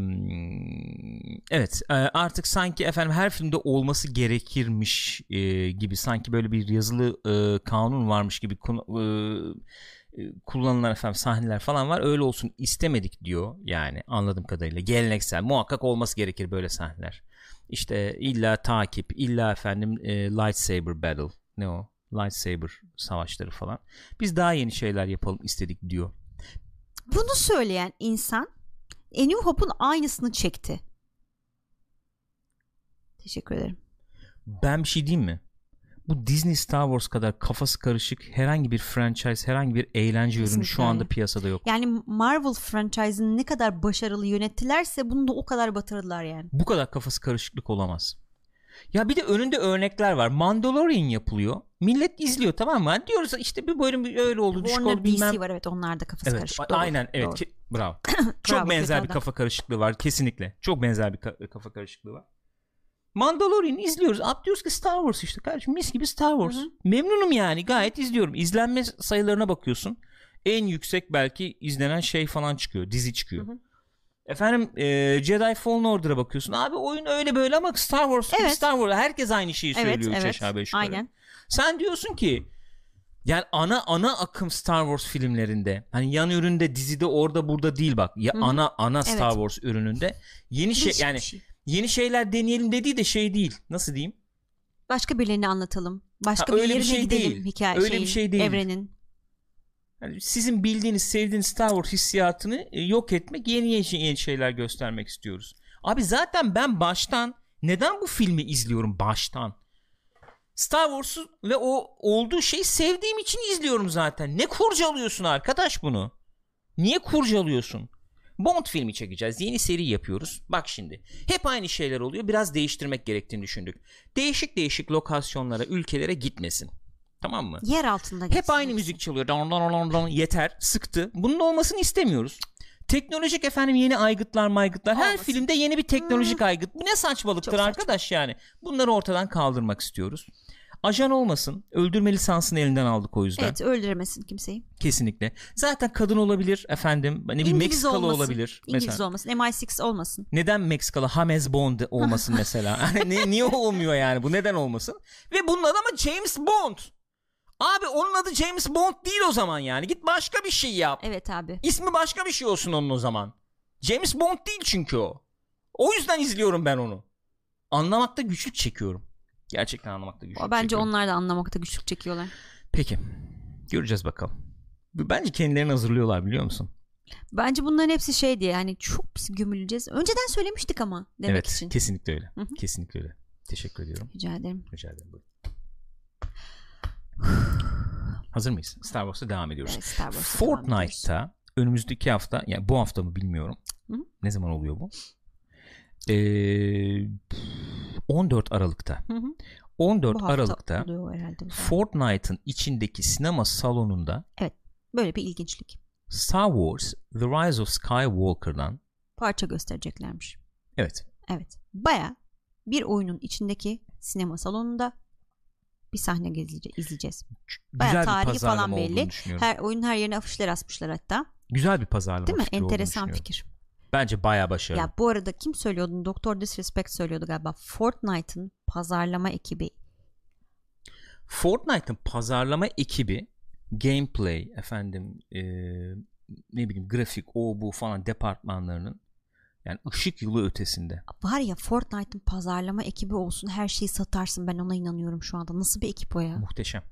Speaker 1: evet artık sanki efendim her filmde olması gerekirmiş e, gibi sanki böyle bir yazılı e, kanun varmış gibi e, kullanılan efendim sahneler falan var. Öyle olsun istemedik diyor yani anladığım kadarıyla. Geleneksel muhakkak olması gerekir böyle sahneler. İşte illa takip illa efendim e, lightsaber battle ne o? Lightsaber savaşları falan. Biz daha yeni şeyler yapalım istedik diyor.
Speaker 2: Bunu söyleyen insan A New Hope'un aynısını çekti. Teşekkür ederim.
Speaker 1: Ben bir şey diyeyim mi? Bu Disney Star Wars kadar kafası karışık herhangi bir franchise, herhangi bir eğlence ürünü şu anda piyasada yok.
Speaker 2: Yani Marvel franchise'ını ne kadar başarılı yönettilerse bunu da o kadar batırdılar yani.
Speaker 1: Bu kadar kafası karışıklık olamaz. Ya bir de önünde örnekler var. Mandalorian yapılıyor. Millet izliyor tamam mı? Hani Diyoruz işte bir bölüm öyle oldu
Speaker 2: Warner
Speaker 1: oldu bilmem.
Speaker 2: DC var evet onlar da kafası
Speaker 1: Evet
Speaker 2: karışık.
Speaker 1: a-
Speaker 2: Doğru,
Speaker 1: aynen evet. Ki- bravo. Çok
Speaker 2: Bravo,
Speaker 1: benzer bir
Speaker 2: adam.
Speaker 1: kafa karışıklığı var kesinlikle. Çok benzer bir ka- kafa karışıklığı var. Mandalorian izliyoruz. Atlıyoruz ki Star Wars işte kardeşim mis gibi Star Wars.
Speaker 2: Hı hı.
Speaker 1: Memnunum yani gayet izliyorum. İzlenme sayılarına bakıyorsun. En yüksek belki izlenen şey falan çıkıyor. Dizi çıkıyor.
Speaker 2: Hı hı.
Speaker 1: Efendim e, Jedi Fallen Order'a bakıyorsun. Abi oyun öyle böyle ama Star Wars
Speaker 2: Evet.
Speaker 1: Star Wars herkes aynı şeyi
Speaker 2: Evet
Speaker 1: söylüyor
Speaker 2: evet
Speaker 1: aşağı beş yukarı.
Speaker 2: aynen.
Speaker 1: Sen diyorsun ki yani ana ana akım Star Wars filmlerinde hani yan üründe dizide orada burada değil bak ya
Speaker 2: Hı hı.
Speaker 1: ana ana Star
Speaker 2: Evet.
Speaker 1: Wars ürününde yeni şey
Speaker 2: Değişik
Speaker 1: yani
Speaker 2: bir şey.
Speaker 1: yeni şeyler deneyelim dediği de şey değil nasıl diyeyim
Speaker 2: Başka birilerini anlatalım. Başka
Speaker 1: Ha,
Speaker 2: bir
Speaker 1: öyle bir
Speaker 2: yerine
Speaker 1: şey
Speaker 2: gidelim
Speaker 1: değil.
Speaker 2: hikaye
Speaker 1: Öyle bir
Speaker 2: şeyin,
Speaker 1: şey değil.
Speaker 2: evrenin.
Speaker 1: Yani sizin bildiğiniz sevdiğiniz Star Wars hissiyatını e, yok etmek yeni şey- yeni şeyler göstermek istiyoruz abi zaten ben baştan neden bu filmi izliyorum baştan Star Wars'u ve o olduğu şeyi sevdiğim için izliyorum zaten. Ne kurcalıyorsun arkadaş bunu? Niye kurcalıyorsun? Bond filmi çekeceğiz. Yeni seri yapıyoruz. Bak şimdi. Hep aynı şeyler oluyor. Biraz değiştirmek gerektiğini düşündük. Değişik değişik lokasyonlara, ülkelere gitmesin. Tamam mı?
Speaker 2: Yer altında
Speaker 1: Hep aynı müzik çalıyor. Don, don, don, don. Yeter. Sıktı. Bunun olmasını istemiyoruz. Teknolojik efendim yeni aygıtlar maygıtlar. Her
Speaker 2: Olmasın.
Speaker 1: filmde yeni bir teknolojik aygıt. Bu ne saçmalıktır
Speaker 2: Çok saçma.
Speaker 1: arkadaş yani. Bunları ortadan kaldırmak istiyoruz. Ajan olmasın. Öldürme lisansını elinden aldık o yüzden.
Speaker 2: Evet öldüremesin kimseyi.
Speaker 1: Kesinlikle. Zaten kadın olabilir efendim. Ne bileyim
Speaker 2: İngiliz
Speaker 1: Meksikalı
Speaker 2: olmasın.
Speaker 1: olabilir.
Speaker 2: İngiliz
Speaker 1: mesela.
Speaker 2: olmasın. MI6 olmasın.
Speaker 1: Neden Meksikalı James Bond olmasın mesela? Ne, niye olmuyor yani? Bu neden olmasın? Ve bunun adı ama James Bond. Abi onun adı James Bond değil o zaman yani. Git başka bir şey yap.
Speaker 2: Evet abi.
Speaker 1: İsmi başka bir şey olsun onun o zaman. James Bond değil çünkü o. O yüzden izliyorum ben onu. Anlamakta güçlük çekiyorum. Gerçekten anlamakta güçlük
Speaker 2: Bence
Speaker 1: çekiyorum.
Speaker 2: onlar da anlamakta güçlük çekiyorlar.
Speaker 1: Peki. Göreceğiz bakalım. Bence kendilerini hazırlıyorlar biliyor musun?
Speaker 2: Bence bunların hepsi şey diye yani çok pis gömüleceğiz. Önceden söylemiştik ama demek
Speaker 1: evet.
Speaker 2: için.
Speaker 1: Kesinlikle öyle.
Speaker 2: Hı hı.
Speaker 1: Kesinlikle öyle. Teşekkür ediyorum.
Speaker 2: Rica ederim.
Speaker 1: Rica ederim. Buyurun. Hazır mıyız? Star Wars'a devam ediyoruz.
Speaker 2: Evet, Star Wars'a devam.
Speaker 1: Fortnite'ta önümüzdeki hafta yani bu hafta mı bilmiyorum. Ne zaman oluyor bu? Ee, 14 Aralık'ta.
Speaker 2: Hı hı.
Speaker 1: 14
Speaker 2: Bu hafta
Speaker 1: Aralık'ta. Fortnite'ın içindeki sinema salonunda
Speaker 2: Böyle bir ilginçlik.
Speaker 1: Star Wars The Rise of Skywalker'dan
Speaker 2: Parça göstereceklermiş.
Speaker 1: evet
Speaker 2: Evet. Baya bir oyunun içindeki sinema salonunda bir sahne izleyece- izleyeceğiz. Bayağı
Speaker 1: güzel bir
Speaker 2: tarihi
Speaker 1: pazarlama
Speaker 2: falan belli. Her oyunun her yerine afişler asmışlar hatta.
Speaker 1: Güzel bir pazarlama
Speaker 2: Değil mi? Enteresan fikir.
Speaker 1: Bence bayağı başarılı.
Speaker 2: Ya bu arada kim söylüyordu? Doktor Disrespect söylüyordu galiba. Fortnite'ın pazarlama ekibi
Speaker 1: Fortnite'ın pazarlama ekibi gameplay efendim e, ne bileyim grafik o bu falan departmanlarının yani ışık yılı ötesinde.
Speaker 2: var ya Fortnite'ın pazarlama ekibi olsun her şeyi satarsın ben ona inanıyorum şu anda. Nasıl bir ekip o ya?
Speaker 1: Muhteşem.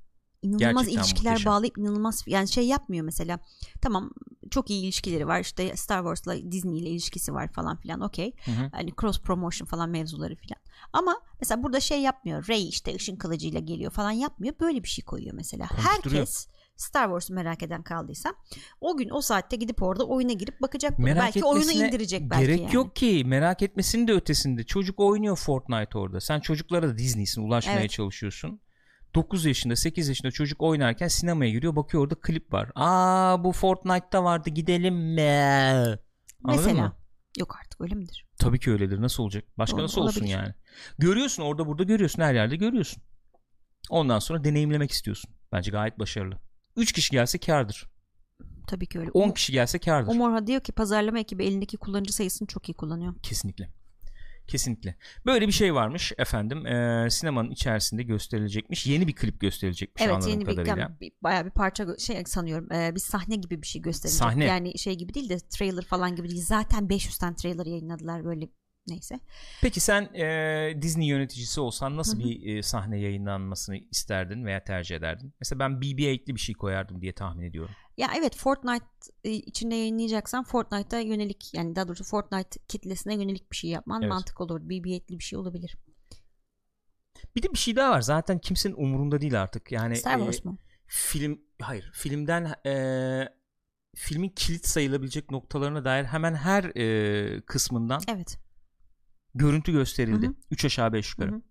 Speaker 2: İnanılmaz
Speaker 1: Gerçekten
Speaker 2: ilişkiler
Speaker 1: muhteşem.
Speaker 2: bağlayıp inanılmaz yani şey yapmıyor mesela. Tamam çok iyi ilişkileri var işte Star Wars'la Disney ile ilişkisi var falan filan okey. Hani cross promotion falan mevzuları filan. Ama mesela burada şey yapmıyor. Rey işte ışın kılıcıyla geliyor falan yapmıyor. Böyle bir şey koyuyor mesela. Herkes Star Wars'u merak eden kaldıysa o gün o saatte gidip orada oyuna girip bakacak.
Speaker 1: Merak
Speaker 2: belki oyunu indirecek belki
Speaker 1: Gerek
Speaker 2: yani.
Speaker 1: yok ki merak etmesinin de ötesinde. Çocuk oynuyor Fortnite orada. Sen çocuklara da Disney'sin ulaşmaya
Speaker 2: Evet.
Speaker 1: çalışıyorsun. 9 yaşında 8 yaşında çocuk oynarken sinemaya giriyor bakıyor orada klip var. Aa bu Fortnite'ta vardı gidelim mi? Anladın
Speaker 2: Mesela.
Speaker 1: mı?
Speaker 2: Yok artık öyle midir?
Speaker 1: Tabii ki öyledir. Nasıl olacak? Başka
Speaker 2: Doğru,
Speaker 1: nasıl olsun
Speaker 2: olabilir.
Speaker 1: yani? Görüyorsun orada burada görüyorsun her yerde görüyorsun. Ondan sonra deneyimlemek istiyorsun. Bence gayet başarılı. 3 kişi gelse kardır.
Speaker 2: Tabii ki öyle.
Speaker 1: 10
Speaker 2: Um-
Speaker 1: kişi gelse kardır.
Speaker 2: Umurha diyor ki pazarlama ekibi elindeki kullanıcı sayısını çok iyi kullanıyor.
Speaker 1: Kesinlikle. Kesinlikle. Böyle bir şey varmış efendim. Ee, sinemanın içerisinde gösterilecekmiş. Yeni bir klip gösterilecekmiş
Speaker 2: Evet
Speaker 1: anladığım
Speaker 2: yeni bir,
Speaker 1: kadarıyla.
Speaker 2: bir- bayağı bir parça şey sanıyorum e, bir sahne gibi bir şey gösterilecek.
Speaker 1: Sahne.
Speaker 2: Yani şey gibi değil de trailer falan gibi değil. Zaten 500 tane trailer yayınladılar böyle neyse.
Speaker 1: Peki sen e, Disney yöneticisi olsan nasıl
Speaker 2: Hı hı.
Speaker 1: bir e, sahne yayınlanmasını isterdin veya tercih ederdin? Mesela ben BB-8'li bir şey koyardım diye tahmin ediyorum.
Speaker 2: Ya evet Fortnite e, içinde yayınlayacaksan Fortnite'a yönelik yani daha doğrusu Fortnite kitlesine yönelik bir şey yapman
Speaker 1: Evet.
Speaker 2: mantıklı olur. BB-8'li bir şey olabilir.
Speaker 1: Bir de bir şey daha var. Zaten kimsenin umurunda değil artık. Yani
Speaker 2: Star
Speaker 1: e,
Speaker 2: Wars mu?
Speaker 1: film hayır filmden e, filmin kilit sayılabilecek noktalarına dair hemen her e, kısmından
Speaker 2: Evet.
Speaker 1: Görüntü gösterildi.
Speaker 2: Hı hı.
Speaker 1: 3 aşağı 5 yukarı.
Speaker 2: Hı hı.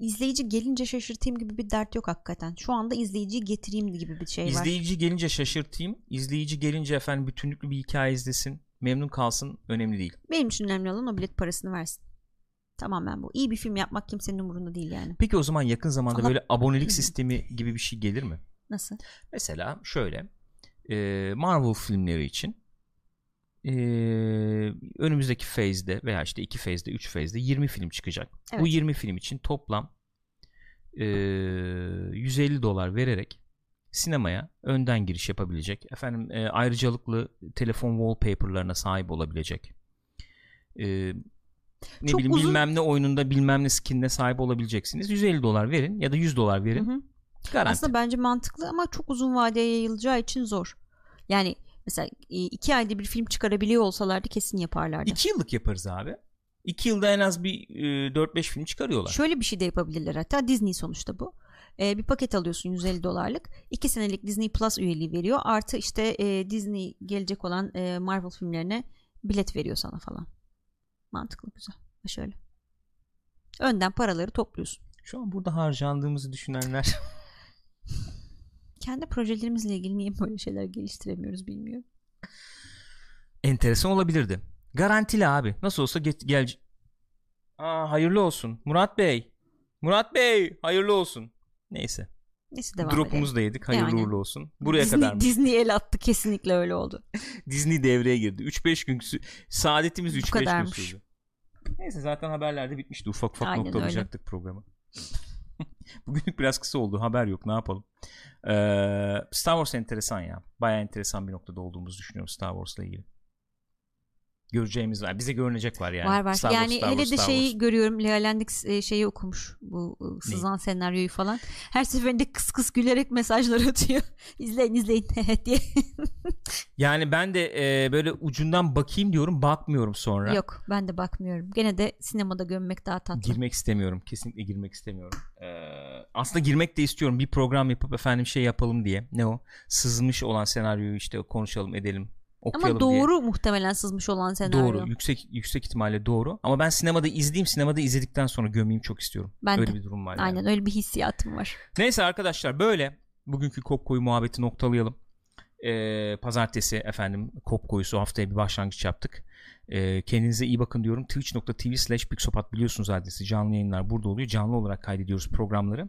Speaker 2: İzleyici gelince şaşırtayım gibi bir dert yok hakikaten. Şu anda izleyiciyi getireyim gibi bir şey var.
Speaker 1: İzleyici gelince şaşırtayım. İzleyici gelince efendim bütünlüklü bir hikaye izlesin. Memnun kalsın. Önemli değil.
Speaker 2: Benim için önemli olan o bilet parasını versin. Tamamen bu. İyi bir film yapmak kimsenin umurunda değil yani.
Speaker 1: Peki o zaman yakın zamanda
Speaker 2: Ama-
Speaker 1: böyle abonelik sistemi gibi bir şey gelir mi?
Speaker 2: Nasıl?
Speaker 1: Mesela şöyle Marvel filmleri için e, önümüzdeki phase'de veya işte iki phase'de, üç phase'de 20 film çıkacak. Bu
Speaker 2: Evet.
Speaker 1: 20 film için toplam e, 150 dolar vererek sinemaya önden giriş yapabilecek. Efendim e, ayrıcalıklı telefon wallpaper'larına sahip olabilecek. E, ne
Speaker 2: Çok
Speaker 1: bileyim
Speaker 2: uzun-
Speaker 1: bilmem ne oyununda bilmem ne skinine sahip olabileceksiniz. 150 dolar verin ya da 100 dolar verin.
Speaker 2: Hı hı.
Speaker 1: Garanti.
Speaker 2: Aslında bence mantıklı ama çok uzun vadeye yayılacağı için zor. Yani mesela e, iki ayda bir film çıkarabiliyor olsalardı kesin yaparlardı.
Speaker 1: 2 yıllık yaparız abi. 2 yılda en az bir e, 4-5 film çıkarıyorlar.
Speaker 2: Şöyle bir şey de yapabilirler hatta Disney sonuçta bu. Ee, bir paket alıyorsun 150 dolarlık. 2 senelik Disney Plus üyeliği veriyor. Artı işte e, Disney gelecek olan e, Marvel filmlerine bilet veriyor sana falan. Mantıklı güzel. Şöyle. Önden paraları topluyorsun.
Speaker 1: Şu an burada harcandığımızı düşünenler
Speaker 2: Kendi projelerimizle ilgili niye böyle şeyler geliştiremiyoruz bilmiyorum.
Speaker 1: enteresan olabilirdi. Garantili abi. Nasıl olsa get- gel. Aa, hayırlı olsun. Murat Bey. Murat Bey hayırlı olsun. Neyse.
Speaker 2: Neyse devam edelim.
Speaker 1: Drop'umuzu da yedik. Hayırlı
Speaker 2: Yani.
Speaker 1: uğurlu olsun. Buraya
Speaker 2: Disney,
Speaker 1: kadar
Speaker 2: Disney el attı kesinlikle öyle oldu.
Speaker 1: Disney devreye girdi. 3-5 gün sü- saadetimiz
Speaker 2: Bu
Speaker 1: 3-5 gün sürdü. Neyse zaten haberlerde bitmişti. Ufak ufak
Speaker 2: Aynen
Speaker 1: noktalayacaktık programı. Bugünlük biraz kısa oldu. Haber yok. Ne yapalım? Ee, Star Wars enteresan ya. Baya enteresan bir noktada olduğumuzu düşünüyorum Star Wars'la ilgili. Göreceğimiz var. Bize görünecek var yani.
Speaker 2: var var.
Speaker 1: Star Wars,
Speaker 2: yani
Speaker 1: Star
Speaker 2: hele de
Speaker 1: Star
Speaker 2: şeyi
Speaker 1: Wars.
Speaker 2: görüyorum. Lea Landix e, şeyi okumuş. Bu e, sızan senaryoyu falan. Her seferinde kıs kıs gülerek mesajlar atıyor. izleyin izleyin diye.
Speaker 1: Yani ben de e, böyle ucundan bakayım diyorum. Bakmıyorum sonra.
Speaker 2: Yok ben de bakmıyorum. Gene de sinemada gömmek daha tatlı.
Speaker 1: Girmek istemiyorum. Kesinlikle girmek istemiyorum. Ee, aslında girmek de istiyorum. Bir program yapıp efendim şey yapalım diye. Ne o? Sızmış olan senaryoyu işte konuşalım edelim. Okuyalım
Speaker 2: Ama
Speaker 1: diye.
Speaker 2: doğru muhtemelen sızmış olan senaryo.
Speaker 1: Doğru. Yüksek yüksek ihtimalle doğru. Ama ben sinemada izleyeyim. Sinemada izledikten sonra gömeyim çok istiyorum.
Speaker 2: Ben
Speaker 1: öyle
Speaker 2: de.
Speaker 1: bir durum var. yani.
Speaker 2: Aynen öyle bir hissiyatım var.
Speaker 1: Neyse arkadaşlar böyle bugünkü Kopko'yu muhabbeti noktalayalım. Ee, pazartesi efendim Kopko'yusu haftaya bir başlangıç yaptık. Ee, kendinize iyi bakın diyorum. Twitch.tv slash Pixopat biliyorsunuz adresi. Canlı yayınlar burada oluyor. Canlı olarak kaydediyoruz programları.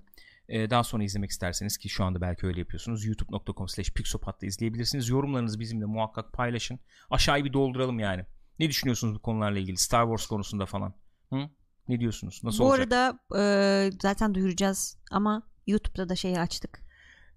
Speaker 1: Ee, daha sonra izlemek isterseniz ki şu anda belki öyle yapıyorsunuz. youtube.com slash Pixopat'ta izleyebilirsiniz. Yorumlarınızı bizimle muhakkak paylaşın. Aşağıyı bir dolduralım yani. Ne düşünüyorsunuz bu konularla ilgili? Star Wars konusunda falan. Hı? Ne diyorsunuz? Nasıl
Speaker 2: Bu
Speaker 1: olacak?
Speaker 2: arada e, zaten duyuracağız ama YouTube'da da şeyi açtık.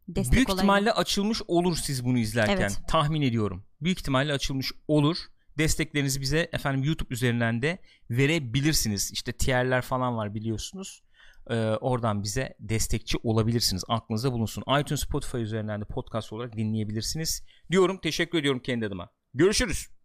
Speaker 2: Destek
Speaker 1: Büyük
Speaker 2: olayını.
Speaker 1: ihtimalle açılmış olur siz bunu izlerken.
Speaker 2: Evet.
Speaker 1: Tahmin ediyorum. Büyük ihtimalle açılmış olur. Desteklerinizi bize efendim YouTube üzerinden de verebilirsiniz. İşte tierler falan var biliyorsunuz. Ee, oradan bize destekçi olabilirsiniz. Aklınızda bulunsun. iTunes, Spotify üzerinden de podcast olarak dinleyebilirsiniz. Diyorum. Teşekkür ediyorum kendi adıma. Görüşürüz.